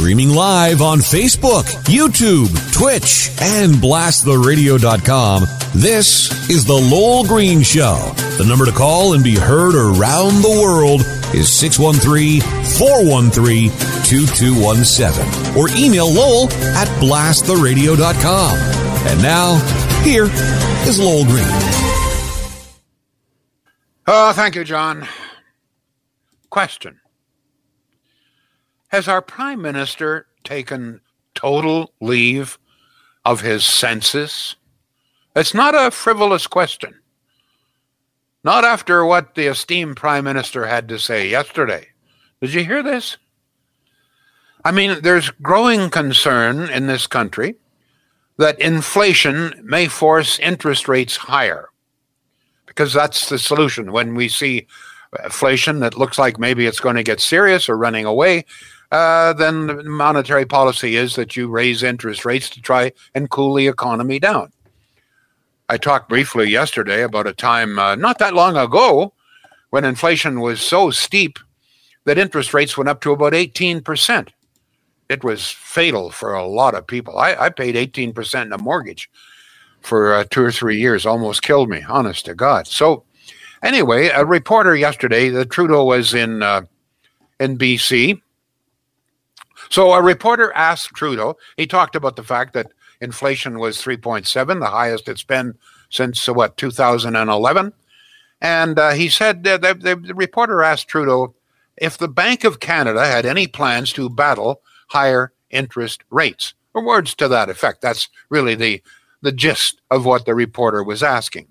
Streaming live on Facebook, YouTube, Twitch, and blasttheradio.com. This is the Lowell Green Show. The number to call and be heard around the world is 613-413-2217 or email Lowell at blasttheradio.com. And now, here is Lowell Green. Oh, thank you, John. Question Has our Prime Minister taken total leave of his senses? It's not a frivolous question. Not after what the esteemed Prime Minister had to say yesterday. Did you hear this? I mean, there's growing concern in this country that inflation may force interest rates higher because that's the solution. When we see inflation that looks like maybe it's going to get serious or running away, uh, then monetary policy is that you raise interest rates to try and cool the economy down. I talked briefly yesterday about a time uh, not that long ago when inflation was so steep that interest rates went up to about 18%. It was fatal for a lot of people. I, I paid 18% in a mortgage for uh, two or three years, almost killed me, honest to God. So, anyway, a reporter yesterday, the Trudeau was in, uh, in BC. So, a reporter asked Trudeau, he talked about the fact that Inflation was 3.7, the highest it's been since uh, what 2011. And uh, he said the, the reporter asked Trudeau if the Bank of Canada had any plans to battle higher interest rates, or words to that effect. That's really the the gist of what the reporter was asking.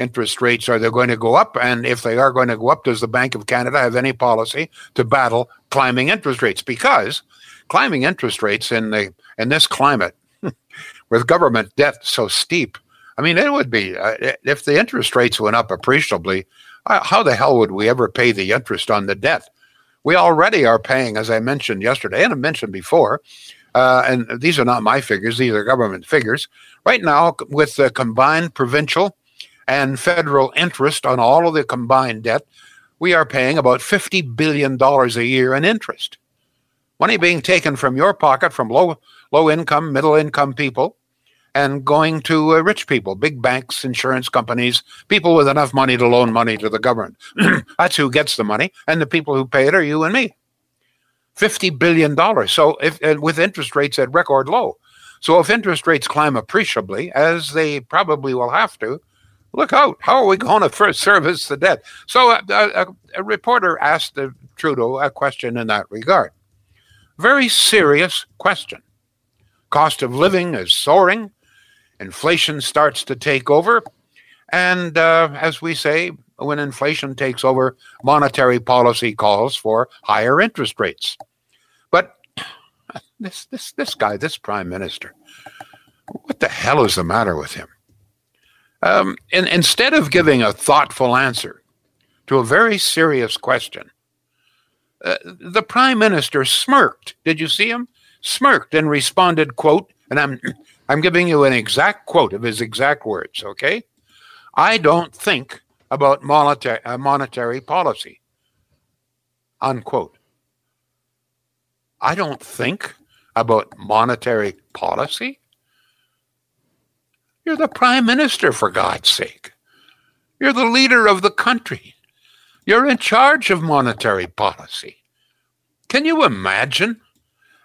Interest rates are they going to go up? And if they are going to go up, does the Bank of Canada have any policy to battle climbing interest rates? Because climbing interest rates in the in this climate with government debt so steep. I mean, it would be uh, if the interest rates went up appreciably. Uh, how the hell would we ever pay the interest on the debt? We already are paying, as I mentioned yesterday and I mentioned before, uh, and these are not my figures; these are government figures. Right now, with the combined provincial and federal interest on all of the combined debt, we are paying about fifty billion dollars a year in interest. Money being taken from your pocket, from low low income, middle income people, and going to uh, rich people, big banks, insurance companies, people with enough money to loan money to the government. That's who gets the money, and the people who pay it are you and me. $50 billion. So, if with interest rates at record low. So, if interest rates climb appreciably, as they probably will have to, look out. How are we going to first service the debt? So, uh, a, a reporter asked uh, Trudeau a question in that regard. Very serious question. Cost of living is soaring inflation starts to take over. And uh, as we say, when inflation takes over, monetary policy calls for higher interest rates. But this, this, this guy, this prime minister, what the hell is the matter with him? Um, in, instead of giving a thoughtful answer to a very serious question, uh, the prime minister smirked. Did you see him? Smirked and responded, quote, and I'm I'm giving you an exact quote of his exact words, okay? I don't think about monetary, uh, monetary policy. Unquote. I don't think about monetary policy? You're the prime minister, for God's sake. You're the leader of the country. You're in charge of monetary policy. Can you imagine?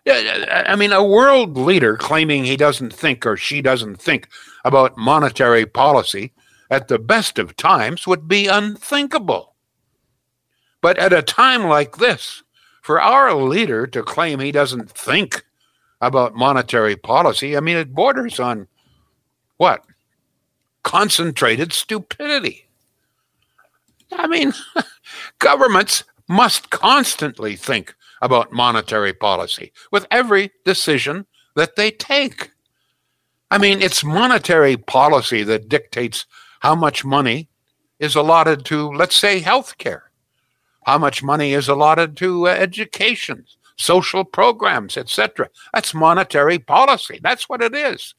I mean, a world leader claiming he doesn't think or she doesn't think about monetary policy at the best of times would be unthinkable. But at a time like this, for our leader to claim he doesn't think about monetary policy, I mean, it borders on what? Concentrated stupidity. I mean, governments must constantly think about monetary policy with every decision that they take. I mean, it's monetary policy that dictates how much money is allotted to, let's say, healthcare, how much money is allotted to uh, education, social programs, etc. That's monetary policy. That's what it is.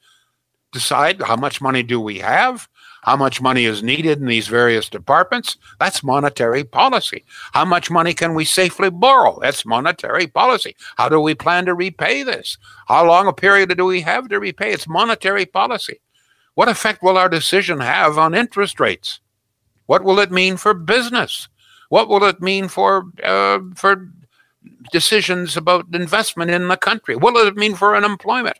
Decide how much money do we have? how much money is needed in these various departments. That's monetary policy. How much money can we safely borrow? That's monetary policy. How do we plan to repay this? How long a period do we have to repay? It's monetary policy. What effect will our decision have on interest rates? What will it mean for business? What will it mean for uh, for decisions about investment in the country? What will it mean for unemployment?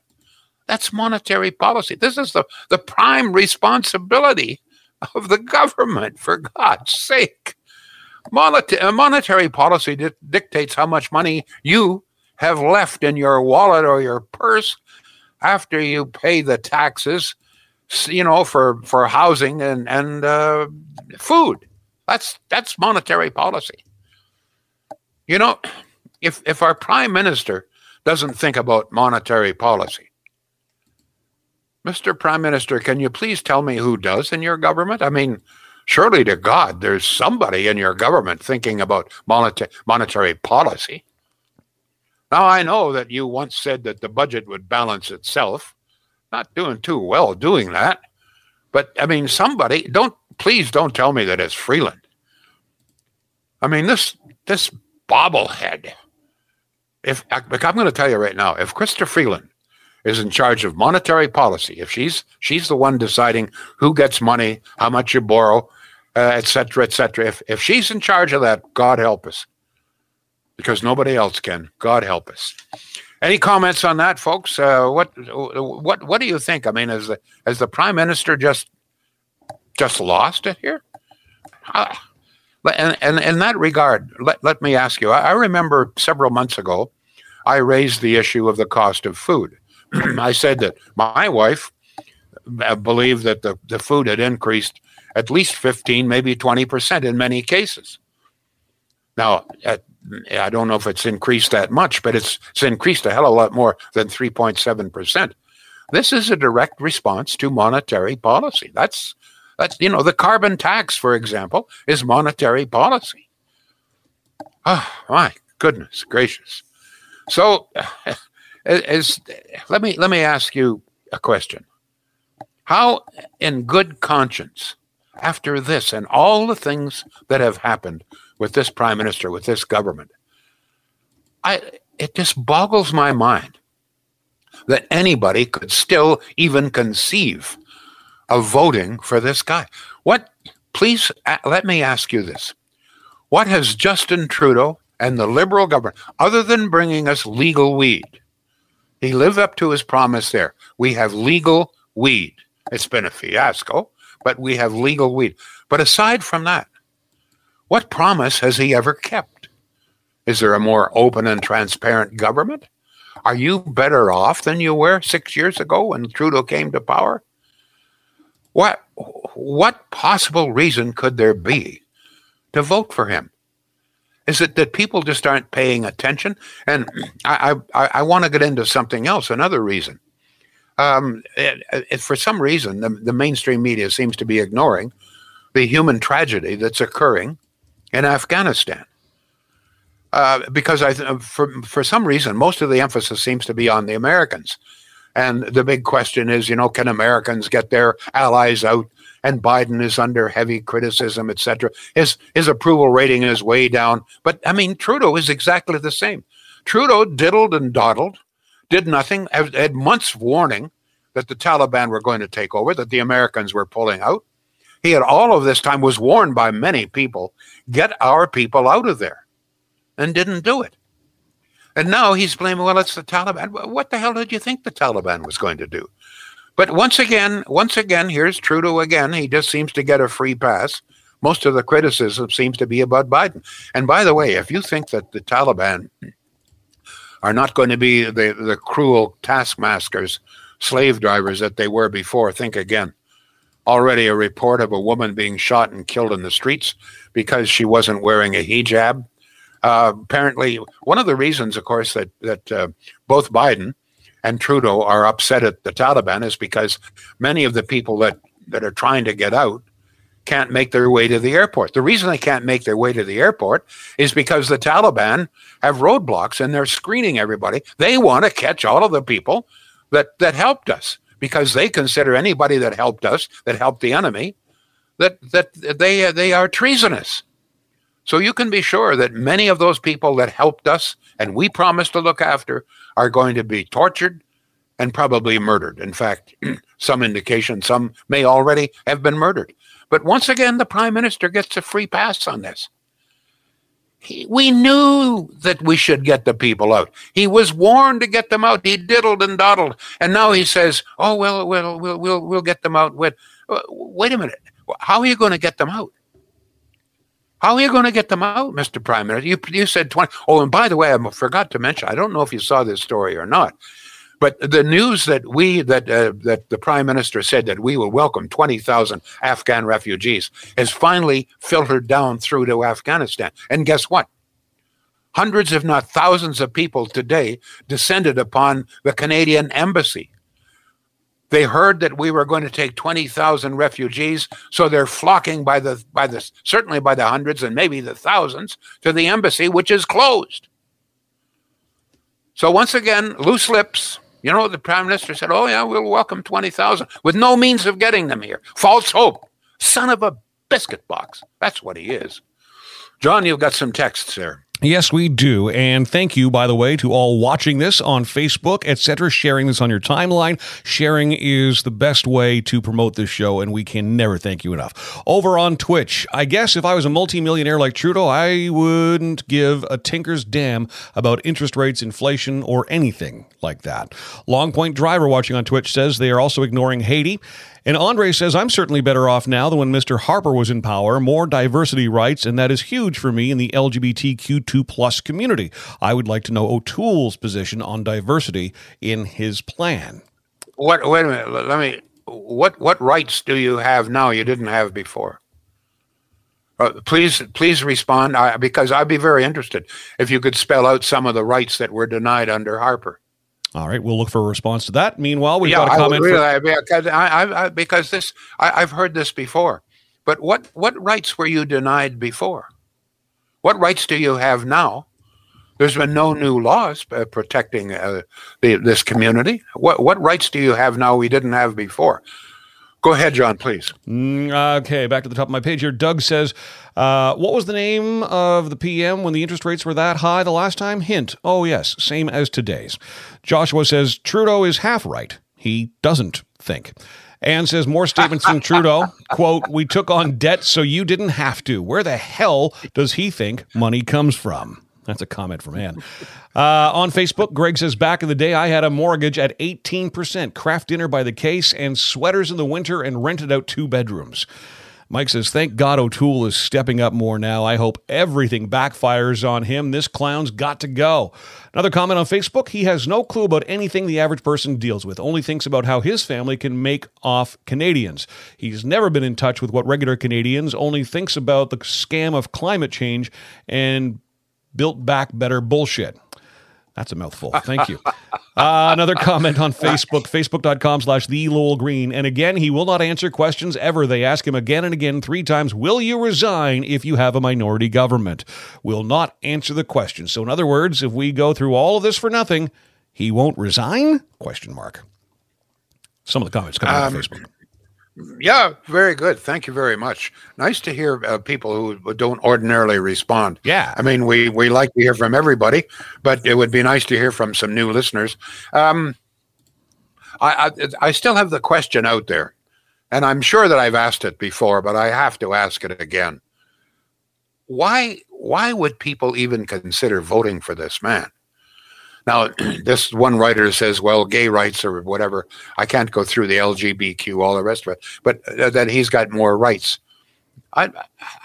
That's monetary policy. This is the, the prime responsibility of the government, for God's sake. Moneta- uh, monetary policy di- dictates how much money you have left in your wallet or your purse after you pay the taxes, you know, for, for housing and, and uh, food. That's, that's monetary policy. You know, if, if our prime minister doesn't think about monetary policy, Mr. Prime Minister, can you please tell me who does in your government? I mean, surely to God, there's somebody in your government thinking about moneta- monetary policy. Now, I know that you once said that the budget would balance itself. Not doing too well doing that. But, I mean, somebody, don't, please don't tell me that it's Freeland. I mean, this, this bobblehead, if, I'm going to tell you right now, if Chrystia Freeland is in charge of monetary policy, if she's she's the one deciding who gets money, how much you borrow, et cetera, et cetera, if if she's in charge of that, God help us, because nobody else can. God help us. Any comments on that, folks? Uh, what what what do you think? I mean, has the has the prime minister just just lost it here? Uh, and, and in that regard, let, let me ask you. I remember several months ago, I raised the issue of the cost of food. I said that my wife uh, believed that the, the food had increased at least 15, maybe 20% in many cases. Now, at, I don't know if it's increased that much, but it's, it's increased a hell of a lot more than 3.7%. This is a direct response to monetary policy. That's, that's, you know, the carbon tax, for example, is monetary policy. Oh, my goodness gracious. So, Let me let me ask you a question. How, in good conscience, after this and all the things that have happened with this prime minister, with this government, I it just boggles my mind that anybody could still even conceive of voting for this guy. What? Please uh, let me ask you this: What has Justin Trudeau and the Liberal government, other than bringing us legal weed? He lived up to his promise there. We have legal weed. It's been a fiasco, but we have legal weed. But aside from that, what promise has he ever kept? Is there a more open and transparent government? Are you better off than you were six years ago when Trudeau came to power? What, what possible reason could there be to vote for him? Is it that people just aren't paying attention? And I, I, I want to get into something else, another reason. Um, it, it, for some reason, the, the mainstream media seems to be ignoring the human tragedy that's occurring in Afghanistan. Uh, because I, for, for some reason, most of the emphasis seems to be on the Americans. And the big question is, you know, can Americans get their allies out and Biden is under heavy criticism, etc. His his approval rating is way down. But I mean, Trudeau is exactly the same. Trudeau diddled and dawdled, did nothing, had, months warning that the Taliban were going to take over, that the Americans were pulling out. He had all of this time was warned by many people, get our people out of there, and didn't do it. And now he's blaming, well, it's the Taliban. What the hell did you think the Taliban was going to do? But once again, once again, here's Trudeau again. He just seems to get a free pass. Most of the criticism seems to be about Biden. And by the way, if you think that the Taliban are not going to be the, the cruel taskmasters, slave drivers that they were before, think again. Already a report of a woman being shot and killed in the streets because she wasn't wearing a hijab. Uh, apparently, one of the reasons, of course, that that uh, both Biden and Trudeau are upset at the Taliban is because many of the people that, that are trying to get out can't make their way to the airport. The reason they can't make their way to the airport is because the Taliban have roadblocks and they're screening everybody. They want to catch all of the people that, that helped us. because they consider anybody that helped us, that helped the enemy, that that they they are treasonous. So you can be sure that many of those people that helped us and we promised to look after are going to be tortured and probably murdered. In fact, some indication some may already have been murdered. But once again, the prime minister gets a free pass on this. He, we knew that we should get the people out. He was warned to get them out. He diddled and dawdled, and now he says, "Oh well, we'll we'll we'll, we'll get them out." With uh, wait a minute, how are you going to get them out? How are you going to get them out, Mr. Prime Minister? You you said twenty. Oh, and by the way, I forgot to mention. I don't know if you saw this story or not. But the news that we that uh, that the prime minister said that we will welcome 20,000 Afghan refugees has finally filtered down through to Afghanistan. And guess what? Hundreds, if not thousands, of people today descended upon the Canadian embassy. They heard that we were going to take 20,000 refugees, so they're flocking by the by the certainly by the hundreds and maybe the thousands to the embassy, which is closed. So once again, loose lips, you know, the prime minister said, "Oh yeah, we'll welcome twenty thousand with no means of getting them here." False hope, son of a biscuit box. That's what he is. John, you've got some texts there. Yes, we do. And thank you, by the way, to all watching this on Facebook, etc., sharing this on your timeline. Sharing is the best way to promote this show, and we can never thank you enough. Over on Twitch, I guess if I was a multimillionaire like Trudeau, I wouldn't give a tinker's damn about interest rates, inflation, or anything like that. Long Point Driver watching on Twitch says they are also ignoring Haiti and Andre says, I'm certainly better off now than when Mr. Harper was in power. More diversity rights, and that is huge for me in the LGBTQ2 plus community. I would like to know O'Toole's position on diversity in his plan. What? Wait a minute. Let me. What what rights do you have now you didn't have before? Uh, please, please respond I, because I'd be very interested if you could spell out some of the rights that were denied under Harper. All right, we'll look for a response to that. Meanwhile, we've yeah, got a comment. I really, for- because, I, I, because this, I, have heard this before. But what, what rights were you denied before? What rights do you have now? There's been no new laws uh, protecting uh, the, this community. What, what rights do you have now we didn't have before? Go ahead, John, please. Mm, okay, back to the top of my page here. Doug says, uh, What was the name of the PM when the interest rates were that high the last time? Hint. Oh, yes, same as today's. Joshua says, Trudeau is half right. He doesn't think. Anne says more statements from Trudeau. Quote, we took on debt so you didn't have to. Where the hell does he think money comes from? That's a comment from Ann. Uh, on Facebook, Greg says, Back in the day, I had a mortgage at 18%, Kraft Dinner by the case, and sweaters in the winter, and rented out two bedrooms. Mike says, Thank God O'Toole is stepping up more now. I hope everything backfires on him. This clown's got to go. Another comment on Facebook he has no clue about anything the average person deals with, only thinks about how his family can make off Canadians. He's never been in touch with what regular Canadians, only thinks about the scam of climate change and built back better bullshit. That's a mouthful. Thank you. Uh, another comment on Facebook, facebook.com slash the Lowell Green. And again, he will not answer questions ever. They ask him again and again, three times, will you resign if you have a minority government? Will not answer the question. So in other words, if we go through all of this for nothing, he won't resign? Question mark. Some of the comments coming um, on Facebook. Yeah, very good. Thank you very much. Nice to hear uh, people who don't ordinarily respond. Yeah, I mean, we we like to hear from everybody, but it would be nice to hear from some new listeners. Um, I, I I still have the question out there, and I'm sure that I've asked it before, but I have to ask it again. Why why would people even consider voting for this man? Now, this one writer says, well, gay rights or whatever, I can't go through the LGBTQ, all the rest of it, but uh, that he's got more rights. I,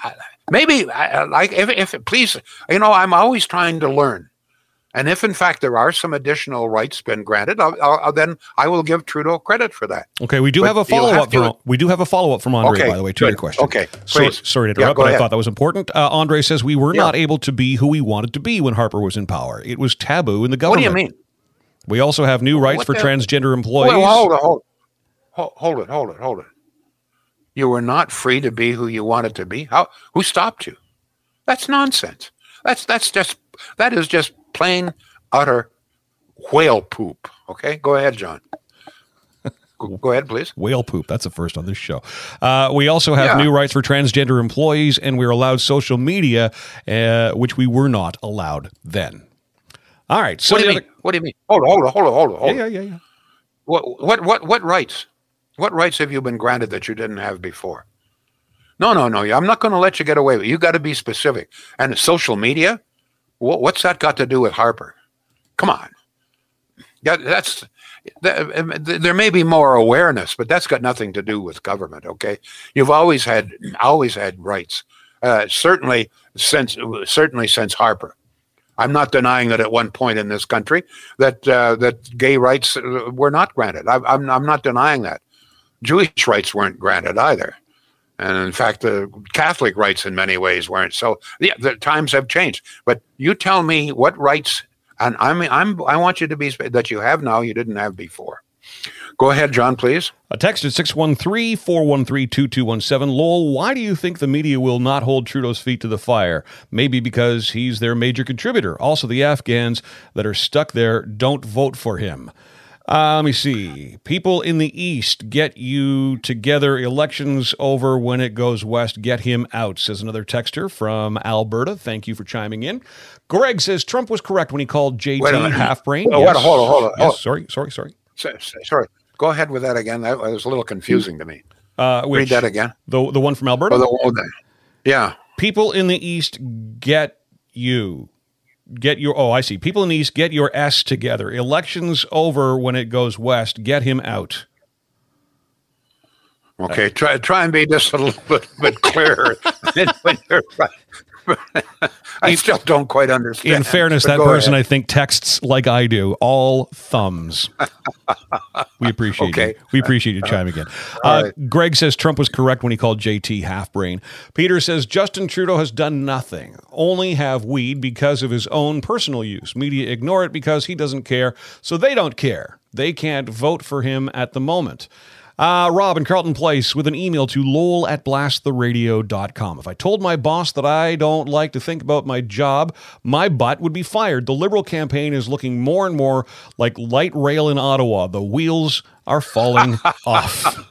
I maybe, I, like, if, if, please, you know, I'm always trying to learn. And if in fact there are some additional rights been granted, I'll, I'll, then I will give Trudeau credit for that. Okay, we do but have a follow up. From, we do have a follow up from Andre, okay, by the way, to good. your question. Okay, so, sorry to interrupt, yeah, but ahead. I thought that was important. Uh, Andre says we were yeah. not able to be who we wanted to be when Harper was in power. It was taboo in the government. What do you mean? We also have new rights what for the, transgender employees. Well, hold it, hold hold it, hold it, hold it. You were not free to be who you wanted to be. How? Who stopped you? That's nonsense. That's that's just that is just plain utter whale poop. Okay, go ahead, John. Go ahead, please. Whale poop. That's the first on this show. Uh, we also have Yeah. new rights for transgender employees, and we're allowed social media, uh, which we were not allowed then. All right. So What do you the mean? What do you mean? Hold on, hold on, hold on, hold on. Hold on. yeah, yeah, yeah, yeah. What, what, what, what rights? What rights have you been granted that you didn't have before? No, no, no. I'm not going to let you get away with it. You got to be specific. And social media, what, what's that got to do with Harper? Come on. That, that's that, there may be more awareness, but that's got nothing to do with government. Okay, you've always had always had rights. Uh, certainly since certainly since Harper. I'm not denying that at one point in this country that uh, that gay rights uh, were not granted. I, I'm I'm not denying that. Jewish rights weren't granted either, and in fact, the Catholic rights in many ways weren't. So yeah, the times have changed. But you tell me what rights, and I mean, I'm I want you to be that you have now you didn't have before. Go ahead, John, please. A text at 613 413 2217. Lowell, why do you think the media will not hold Trudeau's feet to the fire? Maybe because he's their major contributor. Also, the Afghans that are stuck there don't vote for him. Uh, let me see. People in the East get you together. Elections over when it goes west. Get him out, says another texter from Alberta. Thank you for chiming in. Greg says Trump was correct when he called JT half brain. Oh, wait, hold on, hold on, Yes, hold on. sorry, sorry, sorry. Sorry, go ahead with that again. That was a little confusing to me. Uh, Read that again. The, the one from Alberta? Oh, the, oh, the, yeah. people in the east get you get your oh i see. People in the east get your s together. Elections over when it goes west. Get him out. Okay, try try and be just a little bit, bit clearer. Than when you're I still don't quite understand. in fairness that person ahead. i think texts like i do all thumbs we appreciate Okay. you we appreciate you chiming in uh, right. greg says trump was correct when he called jt half brain peter says justin trudeau has done nothing only have weed because of his own personal use media ignore it because he doesn't care so they don't care they can't vote for him at the moment uh, Rob in Carleton Place with an email to lowell at blasttheradio.com. If I told my boss that I don't like to think about my job, my butt would be fired. The Liberal campaign is looking more and more like light rail in Ottawa. The wheels are falling off.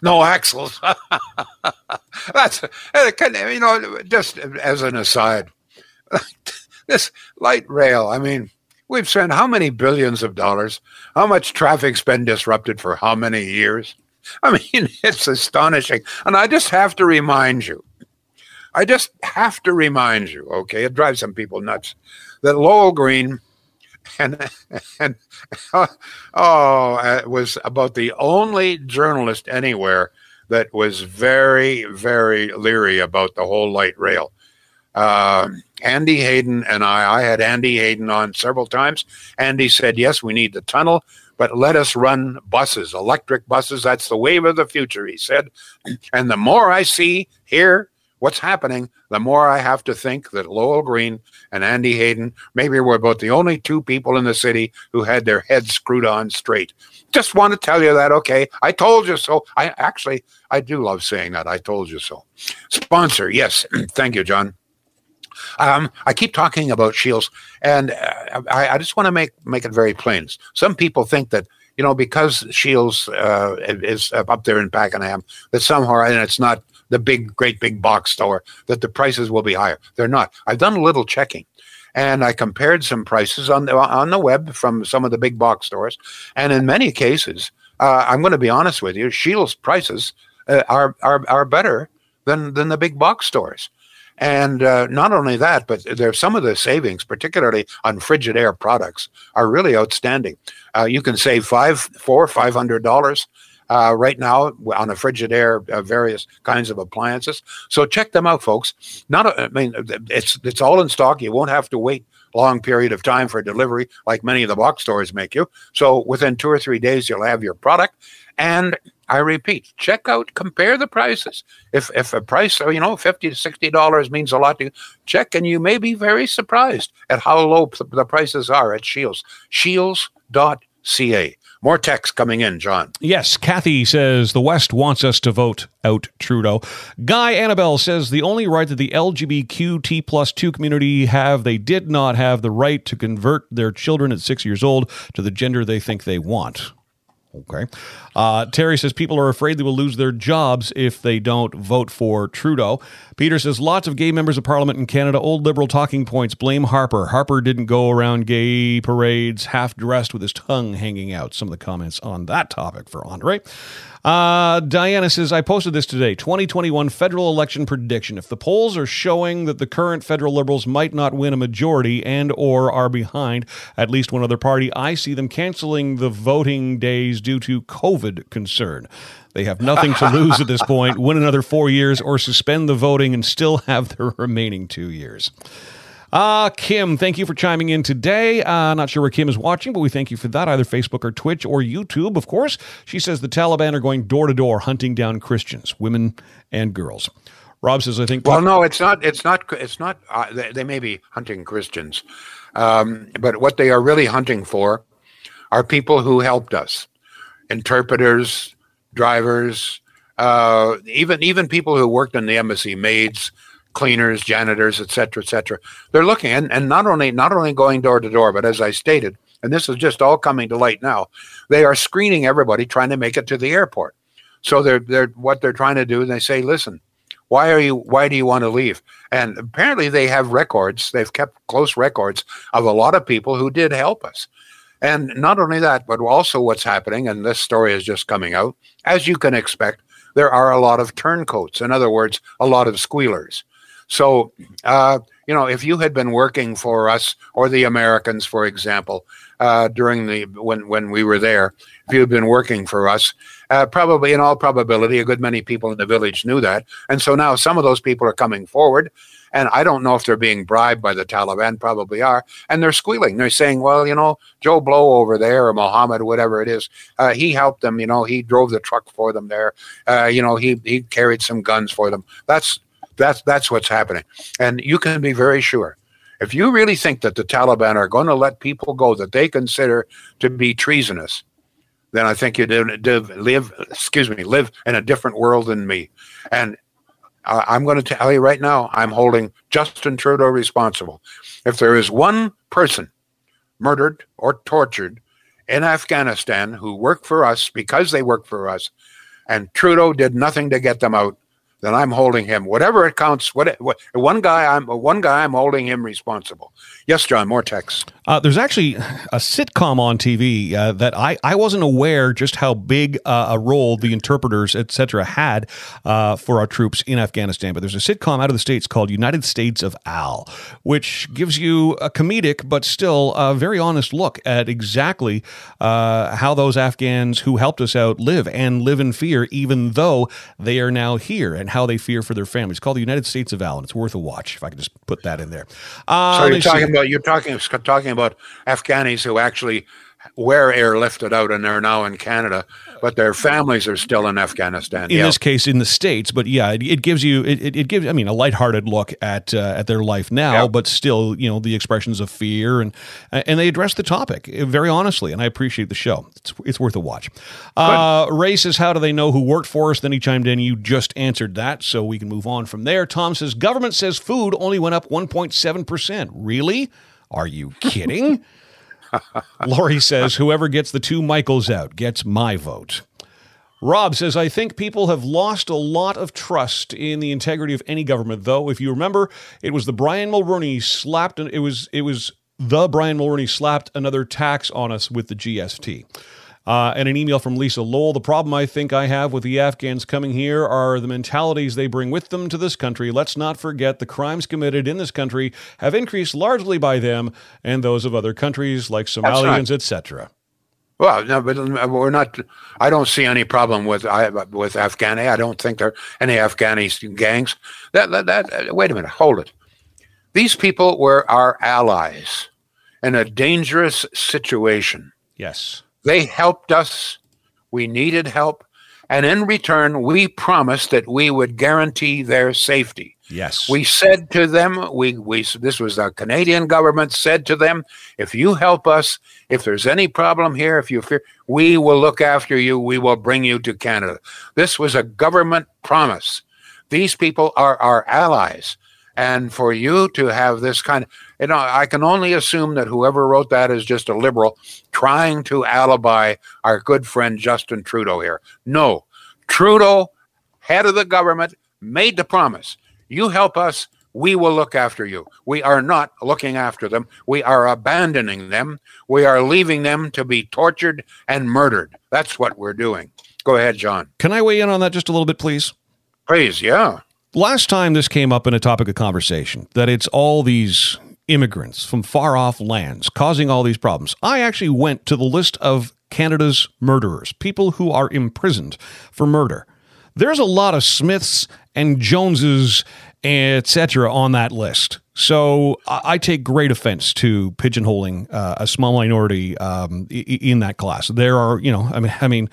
no axles. That's uh, you know. Just as an aside, this light rail. I mean, we've spent how many billions of dollars? How much traffic's been disrupted for how many years? I mean, it's astonishing. And I just have to remind you. I just have to remind you. Okay, it drives some people nuts that Lowell Green and and oh, it was about the only journalist anywhere that was very, very leery about the whole light rail. Uh, Andy Haydon and I, I had Andy Haydon on several times. Andy said, Yes, we need the tunnel, but let us run buses, electric buses. That's the wave of the future, he said. And the more I see, hear what's happening, the more I have to think that Lowell Green and Andy Haydon maybe were about the only two people in the city who had their heads screwed on straight. Just want to tell you that, okay? I told you so. I actually, I do love saying that. I told you so. Sponsor, yes. Thank you, John. Um, I keep talking about Shields, and uh, I, I just want to make make it very plain. Some people think that you know because Shields uh, is up there in Pakenham, that somehow and it's not the big, great big box store, that the prices will be higher. They're not. I've done a little checking, and I compared some prices on the on the web from some of the big box stores, and in many cases, uh, I'm going to be honest with you, Shields prices uh, are are are better than than the big box stores. And uh, not only that, but there's some of the savings, particularly on Frigidaire products, are really outstanding. Uh, you can save five, four, five hundred dollars uh, right now on a Frigidaire, uh, various kinds of appliances. So check them out, folks. Not, I mean, it's it's all in stock. You won't have to wait long period of time for delivery like many of the box stores make you. So within two or three days, you'll have your product. And I repeat, check out, compare the prices. If if a price, you know, fifty to sixty dollars means a lot to you, check, and you may be very surprised at how low the prices are at Shields. Shields.ca. More text coming in, John. Yes, Kathy says the West wants us to vote out Trudeau. Guy Annabelle says the only right that the LGBTQ plus two community have, they did not have the right to convert their children at six years old to the gender they think they want. Okay. Uh, Terry says people are afraid they will lose their jobs if they don't vote for Trudeau. Peter says lots of gay members of parliament in Canada, old liberal talking points, blame Harper. Harper didn't go around gay parades half dressed with his tongue hanging out. Some of the comments on that topic for Andre. Uh, Diana says, I posted this today 2021 federal election prediction. If the polls are showing that the current federal liberals might not win a majority and or are behind at least one other party, I see them canceling the voting days due to COVID concern. They have nothing to lose at this point, win another four years, or suspend the voting and still have the remaining two years. Uh, Kim, thank you for chiming in today. Uh, not sure where Kim is watching, but we thank you for that, either Facebook or Twitch or YouTube, of course. She says the Taliban are going door to door hunting down Christians, women and girls. Rob says, I think. Well, no, it's not. It's not. It's not. Uh, they, they, may be hunting Christians, um, but what they are really hunting for are people who helped us, interpreters, drivers, uh, even even people who worked in the embassy, maids, cleaners, janitors, etc., etc. They're looking and, and not only not only going door to door, but as I stated, and this is just all coming to light now, they are screening everybody trying to make it to the airport. So they're they're what they're trying to do. They say, listen, why are you why do you want to leave? And apparently they have records. They've kept close records of a lot of people who did help us. And not only that, but also what's happening, and this story is just coming out, as you can expect, there are a lot of turncoats. In other words, a lot of squealers. So, uh, you know, if you had been working for us or the Americans, for example, uh, during the when when we were there, if you had been working for us, uh, probably in all probability, a good many people in the village knew that, and so now some of those people are coming forward. And I don't know if they're being bribed by the Taliban, probably are. And they're squealing. They're saying, well, you know, Joe Blow over there or Mohammed, whatever it is, uh, he helped them. You know, he drove the truck for them there. Uh, you know, he, he carried some guns for them. That's that's that's what's happening, and you can be very sure. If you really think that the Taliban are going to let people go that they consider to be treasonous, then I think you live, excuse me, live in a different world than me. And I'm going to tell you right now, I'm holding Justin Trudeau responsible. If there is one person murdered or tortured in Afghanistan who worked for us because they worked for us, and Trudeau did nothing to get them out, then I'm holding him. Whatever it counts, what, what one guy I'm one guy I'm holding him responsible. Yes, John. More text. Uh, there's actually a sitcom on TV uh, that I, I wasn't aware just how big uh, a role the interpreters etc. had uh, for our troops in Afghanistan. But there's a sitcom out of the states called United States of Al, which gives you a comedic but still a very honest look at exactly uh, how those Afghans who helped us out live and live in fear, even though they are now here and how they fear for their families. It's called the United States of Al, and it's worth a watch if I can just put that in there. Uh, so you're talking see. about you're talking talking about Afghanis who actually were airlifted out and they're now in Canada, but their families are still in Afghanistan. In yeah. this case, in the states, but yeah, it, it gives you it, it, gives I mean a lighthearted look at uh, at their life now, but still you know the expressions of fear and and they address the topic very honestly, and I appreciate the show. It's it's worth a watch. Uh, Ray says, "How do they know who worked for us?" Then he chimed in, "You just answered that, so we can move on from there." Tom says, "Government says food only went up 1.7 percent. Really?" Are you kidding? Lori says, whoever gets the two Michaels out gets my vote. Rob says, I think people have lost a lot of trust in the integrity of any government, though. If you remember, it was the Brian Mulroney slapped, it was, it was the Brian Mulroney slapped another tax on us with the GST. Uh, and an email from Lisa Lowell. The problem I think I have with the Afghans coming here are the mentalities they bring with them to this country. Let's not forget the crimes committed in this country have increased largely by them and those of other countries like Somalians, etc. Well, no, but um, uh, we're not. I don't see any problem with I, with Afghani. I don't think there are any Afghani gangs. That, that that uh, wait a minute, hold it. These people were our allies in a dangerous situation. Yes. They helped us. We needed help. And in return, we promised that we would guarantee their safety. Yes. We said to them, we, we this was the Canadian government said to them, if you help us, if there's any problem here, if you fear, we will look after you, we will bring you to Canada. This was a government promise. These people are our allies. And for you to have this kind of, you know, I can only assume that whoever wrote that is just a liberal trying to alibi our good friend Justin Trudeau here. No, Trudeau, head of the government, made the promise. You help us, we will look after you. We are not looking after them. We are abandoning them. We are leaving them to be tortured and murdered. That's what we're doing. Go ahead, John. Can I weigh in on that just a little bit, please? Please, yeah. Last time this came up in a topic of conversation, that it's all these immigrants from far off lands causing all these problems. I actually went to the list of Canada's murderers, people who are imprisoned for murder. There's a lot of Smiths and Joneses, etc., on that list. So I take great offense to pigeonholing uh, a small minority um, in that class. There are, you know, I mean, I mean,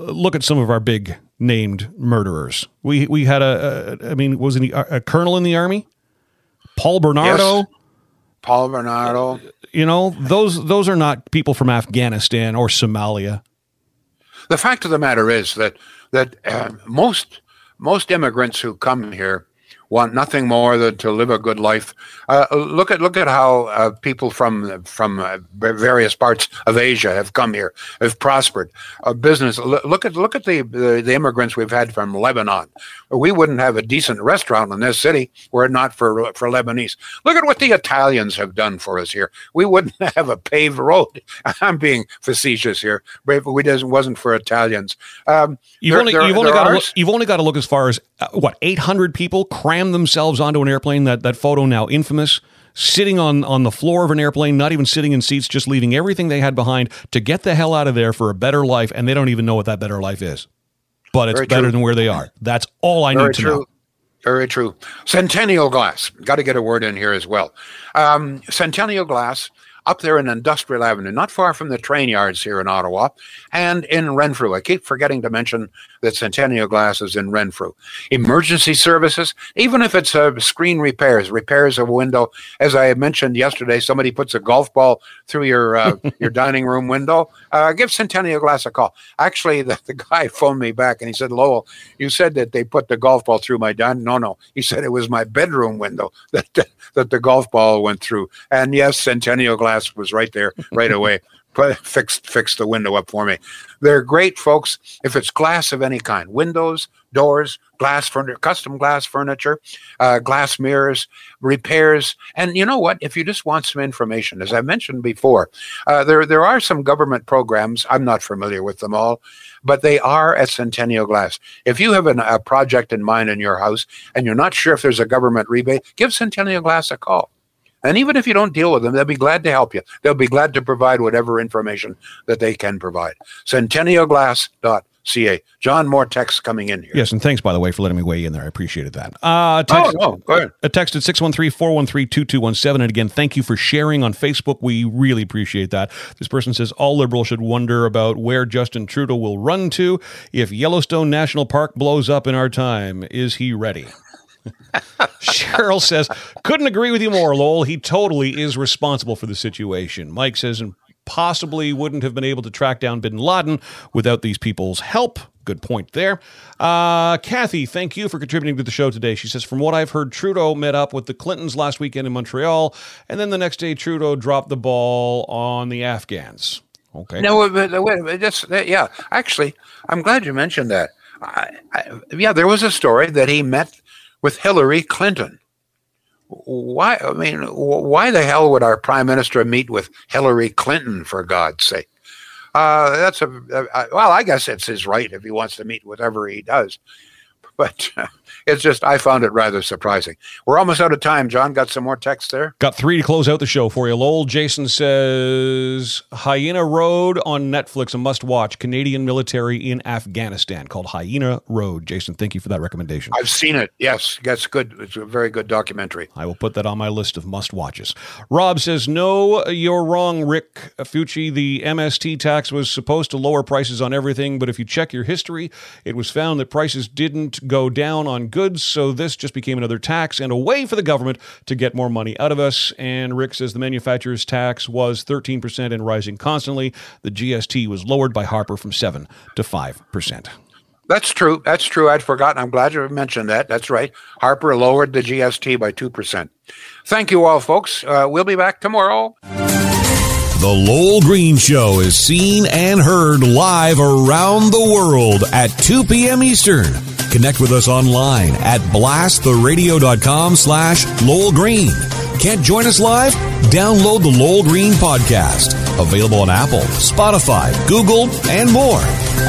look at some of our big named murderers. We we had a, a I mean, was he a, a colonel in the army? Paul Bernardo. Yes. Paul Bernardo. You know, those those are not people from Afghanistan or Somalia. The fact of the matter is that that uh, most most immigrants who come here want nothing more than to live a good life. Uh, look at look at how uh, people from from uh, various parts of Asia have come here, have prospered. Business. Look at look at the, the, the immigrants we've had from Lebanon. We wouldn't have a decent restaurant in this city were it not for for Lebanese. Look at what the Italians have done for us here. We wouldn't have a paved road. I'm being facetious here, but if it wasn't for Italians. Um, you've there, only, there, you've, only got to look, you've only got to look as far as uh, what 800 people themselves onto an airplane. That that photo now infamous. Sitting on, on the floor of an airplane, not even sitting in seats, just leaving everything they had behind to get the hell out of there for a better life, and they don't even know what that better life is. But it's Very better true. than where they are. That's all I Very need to true. know. Very true. Centennial Glass. Got to get a word in here as well. Um, Centennial Glass up there in Industrial Avenue, not far from the train yards here in Ottawa, and in Renfrew. I keep forgetting to mention that Centennial Glass is in Renfrew. Emergency services, even if it's uh, screen repairs, repairs of a window. As I mentioned yesterday, somebody puts a golf ball through your uh, your dining room window. Uh, give Centennial Glass a call. Actually, the, the guy phoned me back and he said, "Lowell, you said that they put the golf ball through my dining." No, no, he said it was my bedroom window that that the golf ball went through. And yes, Centennial Glass was right there right away. Fixed fixed the window up for me. They're great folks. If it's glass of any kind, windows, doors, glass furniture, custom glass furniture, uh, glass mirrors, repairs, and you know what? If you just want some information, as I mentioned before, uh, there there are some government programs. I'm not familiar with them all, but they are at Centennial Glass. If you have an, a project in mind in your house and you're not sure if there's a government rebate, give Centennial Glass a call. And even if you don't deal with them, they'll be glad to help you. They'll be glad to provide whatever information that they can provide. CentennialGlass.ca. John, more texts coming in here. Yes, and thanks, by the way, for letting me weigh in there. I appreciated that. Uh, text, oh, no, go ahead. A text at 613-413-2217. And again, thank you for sharing on Facebook. We really appreciate that. This person says, all liberals should wonder about where Justin Trudeau will run to if Yellowstone National Park blows up in our time. Is he ready? Cheryl says, couldn't agree with you more, Lowell. He totally is responsible for the situation. Mike says, and possibly wouldn't have been able to track down bin Laden without these people's help. Good point there. Uh, Kathy, thank you for contributing to the show today. She says, From what I've heard, Trudeau met up with the Clintons last weekend in Montreal, and then the next day, Trudeau dropped the ball on the Afghans. Okay. No, wait, wait, just, yeah. Actually, I'm glad you mentioned that. I, I, yeah, there was a story that he met with Hillary Clinton. Why? I mean, why the hell would our prime minister meet with Hillary Clinton for God's sake? Uh, that's a, a well, I guess it's his right if he wants to meet whatever he does. But uh, it's just I found it rather surprising. We're almost out of time. John, got some more text there. Got three to close out the show for you. Lowell Jason says Hyena Road on Netflix, a must watch. Canadian military in Afghanistan called Hyena Road. Jason, thank you for that recommendation. I've seen it. Yes, that's good. It's a very good documentary. I will put that on my list of must watches. Rob says no, you're wrong, Rick Fucci. The MST tax was supposed to lower prices on everything, but if you check your history, it was found that prices didn't go down on goods, so this just became another tax and a way for the government to get more money out of us. And Rick says the manufacturer's tax was 13% and rising constantly. The GST was lowered by Harper from 7 to 5%. That's true. That's true. I'd forgotten. I'm glad you mentioned that. That's right. Harper lowered the GST by 2%. Thank you all, folks. Uh, we'll be back tomorrow. The Lowell Green Show is seen and heard live around the world at 2 p.m. Eastern. Connect with us online at blasttheradio.com slash Lowell Green. Can't join us live? Download the Lowell Green Podcast. Available on Apple, Spotify, Google, and more.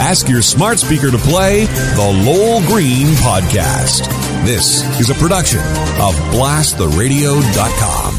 Ask your smart speaker to play the Lowell Green Podcast. This is a production of blasttheradio.com.